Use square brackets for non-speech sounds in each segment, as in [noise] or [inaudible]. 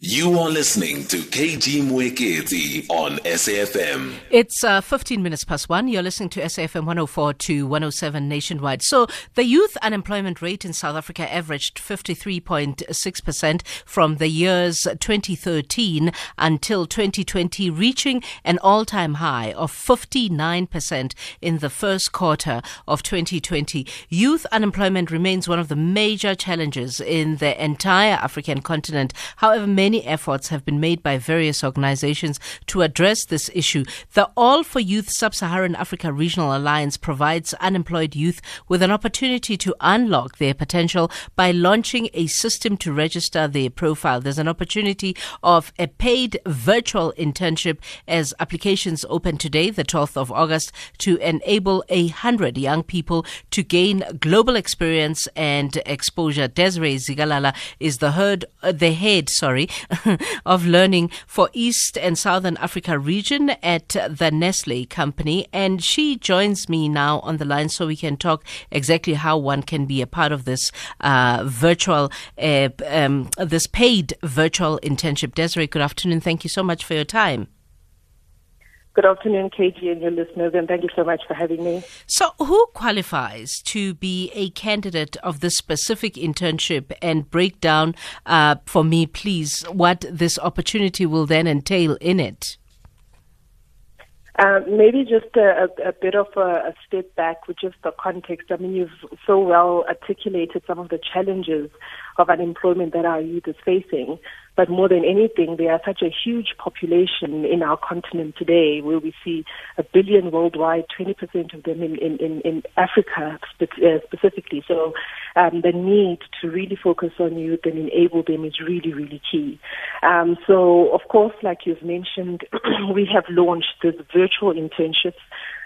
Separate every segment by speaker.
Speaker 1: You are listening to KG Mwekezi on SAFM.
Speaker 2: It's uh, 15 minutes past one. You're listening to SAFM 104 to 107 nationwide. So the youth unemployment rate in South Africa averaged 53.6% from the years 2013 until 2020, reaching an all-time high of 59% in the first quarter of 2020. Youth unemployment remains one of the major challenges in the entire African continent. However, many many efforts have been made by various organizations to address this issue. The All for Youth Sub Saharan Africa Regional Alliance provides unemployed youth with an opportunity to unlock their potential by launching a system to register their profile. There's an opportunity of a paid virtual internship as applications open today, the 12th of August, to enable a hundred young people to gain global experience and exposure. Desiree Zikalala is the head, uh, the head, sorry, [laughs] of learning for East and Southern Africa region at the Nestle company. And she joins me now on the line so we can talk exactly how one can be a part of this uh, virtual, uh, um, this paid virtual internship. Desiree, good afternoon. Thank you so much for your time.
Speaker 3: Good afternoon, KG and your listeners, and thank you so much for having me.
Speaker 2: So, who qualifies to be a candidate of this specific internship and break down uh, for me, please, what this opportunity will then entail in it?
Speaker 3: Uh, maybe just a, a, bit of a, a, step back with just the context. I mean, you've so well articulated some of the challenges of unemployment that our youth is facing. But more than anything, there are such a huge population in our continent today where we see a billion worldwide, 20% of them in, in, in, Africa uh, specifically. So um, the need to really focus on youth and enable them is really, really key. Um, so, of course, like you've mentioned, [clears throat] we have launched this virtual internships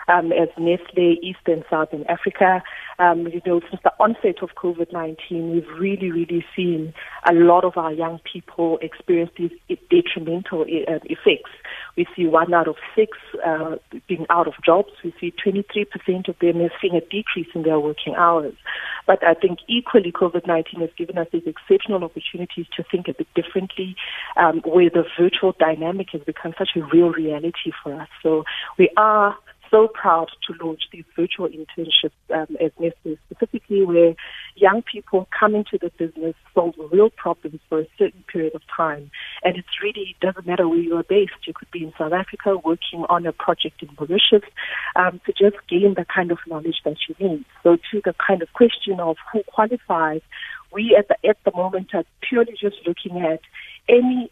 Speaker 3: um, as Nestle East and South Southern Africa. Um, you know, since the onset of COVID-19, we've really, really seen a lot of our young people experience these detrimental uh, effects. We see one out of six uh, being out of jobs. We see 23% of them seeing a decrease in their working hours. But I think equally, COVID-19 has given us these exceptional opportunities to think a bit differently, um, where the virtual dynamic has become such a real reality for us. So we are so proud to launch these virtual internships um, as Nestle, specifically where young people come into the business, solve real problems for a certain period of time. And it's really doesn't matter where you are based. You could be in South Africa working on a project in Mauritius um, to just gain the kind of knowledge that you need. So to the kind of question of who qualifies, we at the, at the moment are purely just looking at any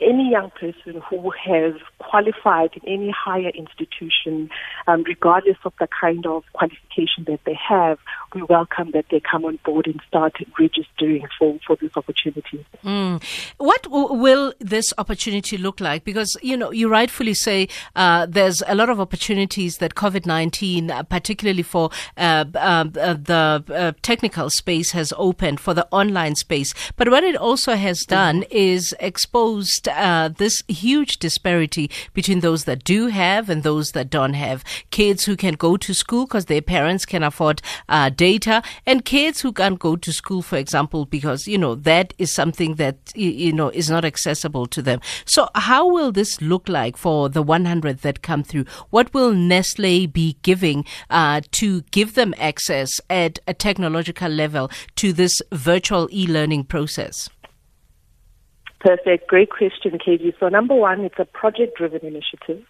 Speaker 3: any young person who has qualified in any higher institution, um, regardless of the kind of qualification that they have, we welcome that they come on board and start registering for, for this opportunity.
Speaker 2: Mm. What w- will this opportunity look like? Because, you know, you rightfully say uh, there's a lot of opportunities that COVID 19, uh, particularly for uh, um, uh the uh, technical space, has opened for the online space. But what it also has done mm-hmm. is exposed uh, this huge disparity between those that do have and those that don't have. Kids who can go to school because their parents can afford uh, data, and kids who can't go to school, for example, because you know that is something that you know is not accessible to them. So, how will this look like for the 100 that come through? What will Nestle be giving uh, to give them access at a technological level to this virtual e-learning process?
Speaker 3: Perfect. Great question, KG. So number one, it's a project-driven initiative.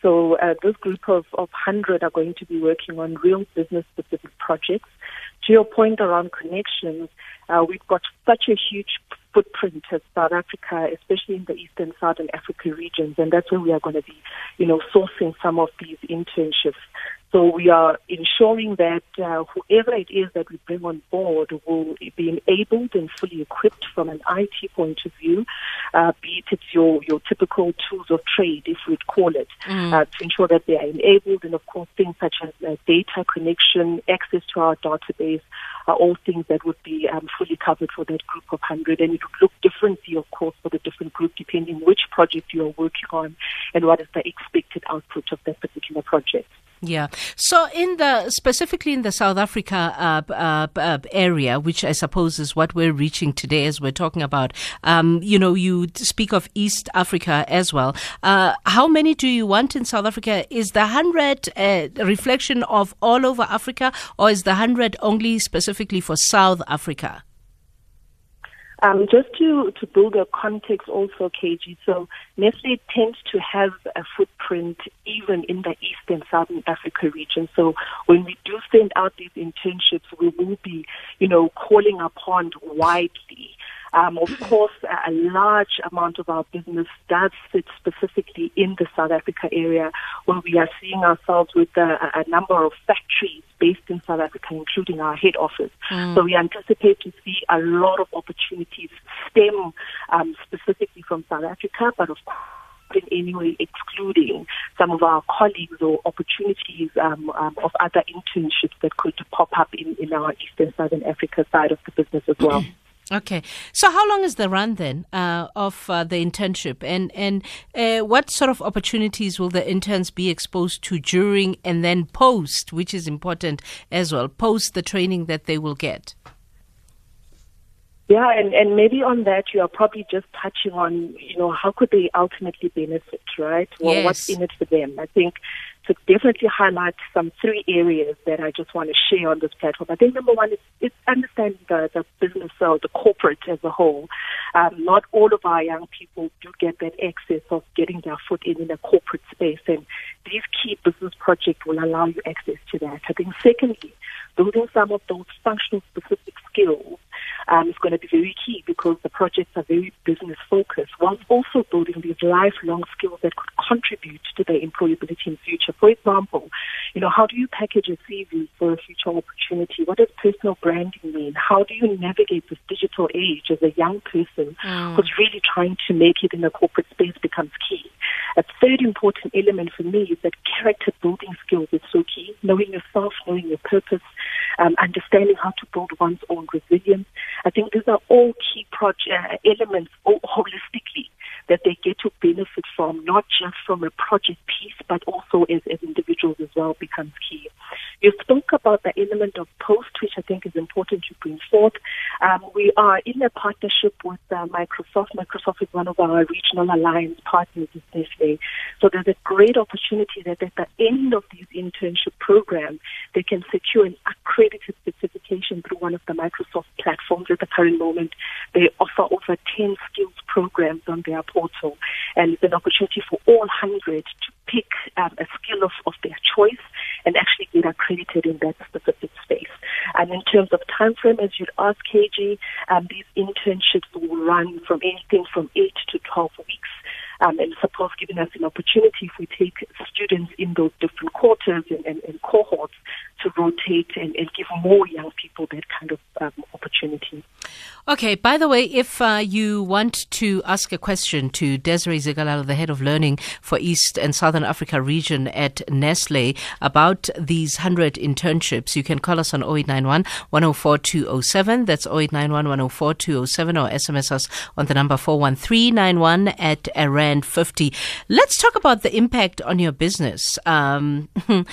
Speaker 3: So uh, this group of, of 100 are going to be working on real business-specific projects. To your point around connections, uh, we've got such a huge footprint as South Africa, especially in the Eastern Southern Africa regions, and that's where we are going to be, you know, sourcing some of these internships. So we are ensuring that uh, whoever it is that we bring on board will be enabled and fully equipped from an IT point of view, uh, be it it's your, your typical tools of trade, if we'd call it, mm. uh, to ensure that they are enabled. And of course, things such as uh, data connection, access to our database are all things that would be um, fully covered for that group of 100. And it would look differently, of course, for the different group, depending which project you are working on and what is the expected output of that particular project.
Speaker 2: Yeah. So, in the specifically in the South Africa uh, uh, uh, area, which I suppose is what we're reaching today, as we're talking about, um, you know, you speak of East Africa as well. Uh, how many do you want in South Africa? Is the hundred a reflection of all over Africa, or is the hundred only specifically for South Africa?
Speaker 3: Um, just to, to build a context also, KG, so Nestle tends to have a footprint even in the East and Southern Africa region. So when we do send out these internships, we will be, you know, calling upon widely um, of course, a large amount of our business does sit specifically in the South Africa area, where we are seeing ourselves with a, a number of factories based in South Africa, including our head office. Mm. So we anticipate to see a lot of opportunities stem um, specifically from South Africa, but of course in any way excluding some of our colleagues or opportunities um, um, of other internships that could pop up in, in our Eastern Southern Africa side of the business as well. [clears throat]
Speaker 2: Okay, so how long is the run then uh, of uh, the internship, and and uh, what sort of opportunities will the interns be exposed to during and then post, which is important as well, post the training that they will get?
Speaker 3: Yeah, and, and maybe on that you are probably just touching on, you know, how could they ultimately benefit, right? Well,
Speaker 2: yes.
Speaker 3: what's in it for them? I think to definitely highlight some three areas that I just want to share on this platform. I think number one is, is understanding the, the business or the corporate as a whole. Um, not all of our young people do get that access of getting their foot in in a corporate space, and these key business projects will allow you access to that. I think secondly, building some of those functional specific skills um, is going to be very key because the projects are very business focused, whilst also building these lifelong skills that could contribute to their employability in future. For example, you know, how do you package a CV for a future opportunity? What does personal branding mean? How do you navigate this digital age as a young person mm. who's really trying to make it in the corporate space becomes key. A third important element for me is that character building skills is so key. Knowing yourself, knowing your purpose, um, understanding how to build one's own resilience. I think these are all key project elements all holistically that they get to benefit from, not just from a project piece, but also as, as individuals as well becomes key. You spoke about the element of post, which I think is important to bring forth. Um, we are in a partnership with uh, Microsoft. Microsoft is one of our regional alliance partners in Nestle. So there's a great opportunity that at the end of these internship programs, they can secure an accredited certification through one of the Microsoft platforms at the current moment. They offer over 10 skills programs on their portal, and it's an opportunity for all 100 to pick um, a skill of, of their choice and actually get accredited in that specific space. And in terms of time frame, as you'd ask KG, um, these internships will run from anything from 8 to 12 weeks um, and suppose giving us an opportunity if we take students in those different quarters and, and, and cohorts to rotate and, and, give more young people that kind of um, opportunity.
Speaker 2: Okay, by the way, if uh, you want to ask a question to Desiree Zikalala, the head of learning for East and Southern Africa region at Nestle, about these 100 internships, you can call us on 0891 104 207. That's 0891 104 207 or SMS us on the number 41391 at Rand 50. Let's talk about the impact on your business um, [laughs] uh,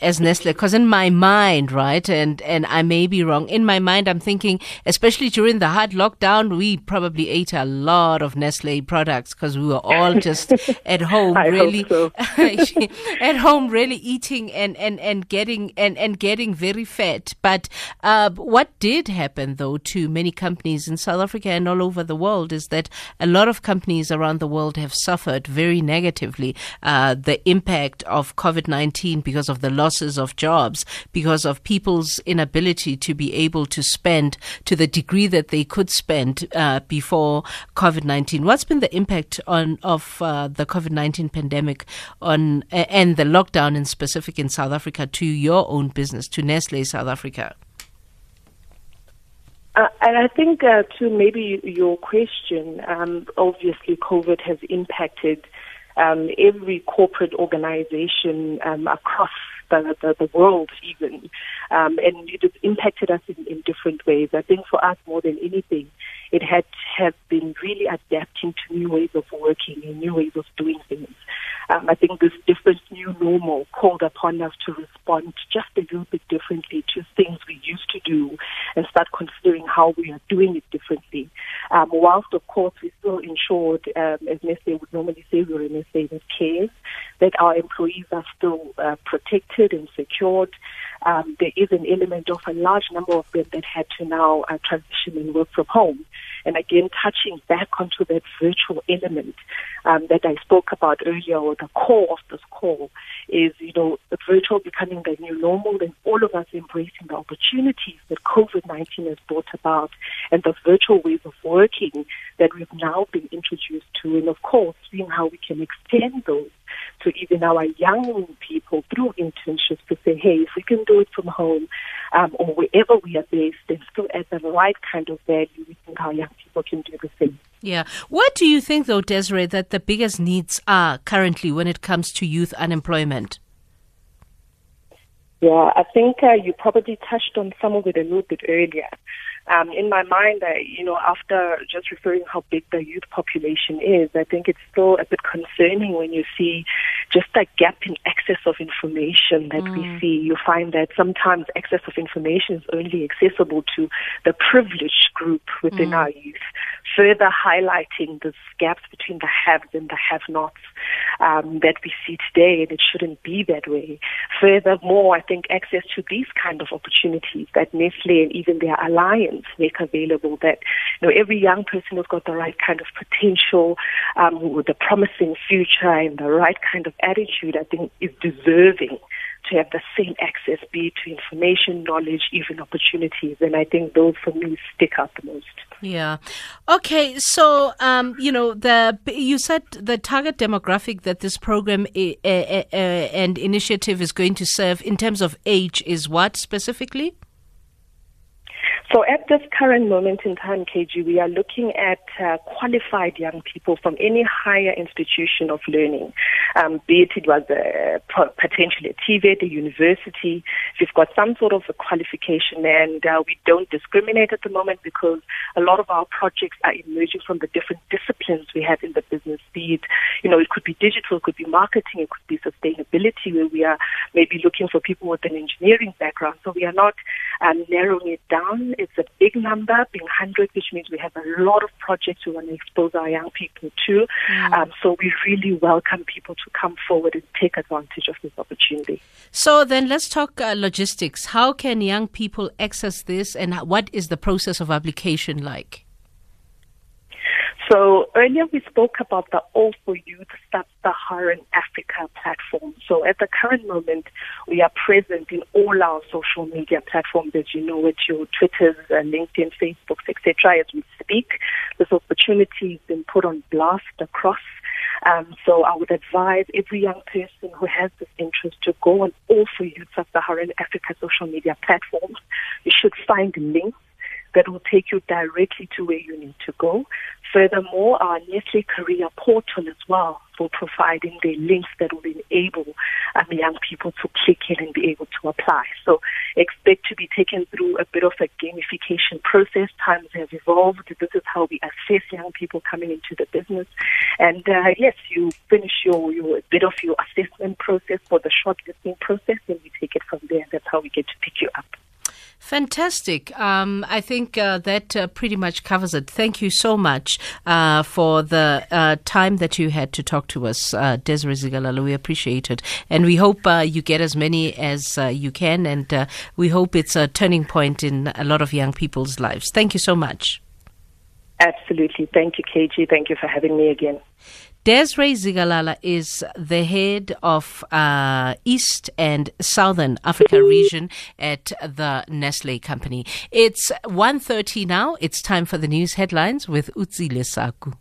Speaker 2: as Nestle, because in my mind, right, and, and I may be wrong, in my mind, I'm thinking, especially during the hard lockdown, we probably ate a lot of Nestle products because we were all just [laughs] at home, really,
Speaker 3: so. [laughs]
Speaker 2: at home, really eating and, and, and getting and, and getting very fat. But uh, what did happen, though, to many companies in South Africa and all over the world is that a lot of companies around the world have suffered very negatively uh, the impact of COVID 19 because of the losses of jobs, because of people's inability to be able to spend to the degree that they could spend uh, before COVID 19. What's been the impact on of uh, the COVID 19 pandemic on and the lockdown in specific in South Africa to your own business, to Nestle South Africa?
Speaker 3: Uh, and I think, uh, to maybe your question, um, obviously COVID has impacted um, every corporate organization um, across the, the, the, world even. Um, and it has impacted us in, in different ways. I think for us, more than anything, it had have been really adapting to new ways of working and new ways of doing things. Um, I think this different new normal called upon us to respond just a little bit differently to things we used to do and start considering how we are doing it differently. Um, whilst, of course, we still ensured, um, as Nestle would normally say, we're in Nestle that cares, that our employees are still uh, protected and secured. Um, there is an element of a large number of them that had to now uh, transition and work from home. And again, touching back onto that virtual element um, that I spoke about earlier, or the core of this call, is, you know, virtual becoming the new normal and all of us embracing the opportunities that COVID-19 has brought about and the virtual ways of working that we've now been introduced to. And of course, seeing how we can extend those to even our young people through internships to say, hey, if we can do it from home um, or wherever we are based and still add the right kind of value, we think our young people can do the same.
Speaker 2: Yeah. What do you think, though, Desiree, that the biggest needs are currently when it comes to youth unemployment?
Speaker 3: Yeah, I think uh, you probably touched on some of it a little bit earlier. Um, in my mind, I, you know, after just referring how big the youth population is, I think it's still a bit concerning when you see just that gap in access of information that mm. we see. You find that sometimes access of information is only accessible to the privileged group within mm. our youth, further highlighting this gaps between the haves and the have-nots um, that we see today, and it shouldn't be that way. Furthermore, I think access to these kind of opportunities that Nestle and even their alliance make available, that you know every young person who's got the right kind of potential, um, with a promising future and the right kind of attitude, I think is deserving to have the same access, be it to information, knowledge, even opportunities. And I think those for me stick out the most.
Speaker 2: Yeah. Okay. So, um, you know, the you said the target demographic that this program uh, uh, and initiative is going to serve in terms of age is what specifically?
Speaker 3: So at this current moment in time, KG, we are looking at uh, qualified young people from any higher institution of learning, um, be it it was a, potentially a TVET, a university. We've got some sort of a qualification and uh, we don't discriminate at the moment because a lot of our projects are emerging from the different disciplines we have in the business, be it, you know, it could be digital, it could be marketing, it could be sustainability, where we are maybe looking for people with an engineering background. So we are not um, narrowing it down it's a big number, being 100, which means we have a lot of projects we want to expose our young people to. Mm. Um, so we really welcome people to come forward and take advantage of this opportunity.
Speaker 2: So then let's talk uh, logistics. How can young people access this and what is the process of application like?
Speaker 3: So earlier we spoke about the All for Youth Sub-Saharan Africa platform. So at the current moment, we are present in all our social media platforms, as you know, with your Twitters, uh, LinkedIn, Facebooks, etc. As we speak, this opportunity has been put on blast across. Um, so I would advise every young person who has this interest to go on All for Youth Sub-Saharan Africa social media platforms. You should find links that will take you directly to where you need to go. Furthermore, our Nestle Career Portal as well for providing the links that will enable um, young people to click in and be able to apply. So expect to be taken through a bit of a gamification process. Times have evolved. This is how we assess young people coming into the business. And uh, yes, you finish your, your bit of your assessment process for the shortlisting process and we take it from there. That's how we get to pick you up.
Speaker 2: Fantastic. Um, I think uh, that uh, pretty much covers it. Thank you so much uh, for the uh, time that you had to talk to us, uh, Desiree Zikalala. We appreciate it. And we hope uh, you get as many as you can. And we hope it's a turning point in a lot of young people's lives. Thank you so much.
Speaker 3: Absolutely. Thank you, KG. Thank you for having me again.
Speaker 2: Desiree Zikalala is the head of uh, East and Southern Africa region at the Nestle company. It's 1.30 now. It's time for the news headlines with Utsi Lesaku.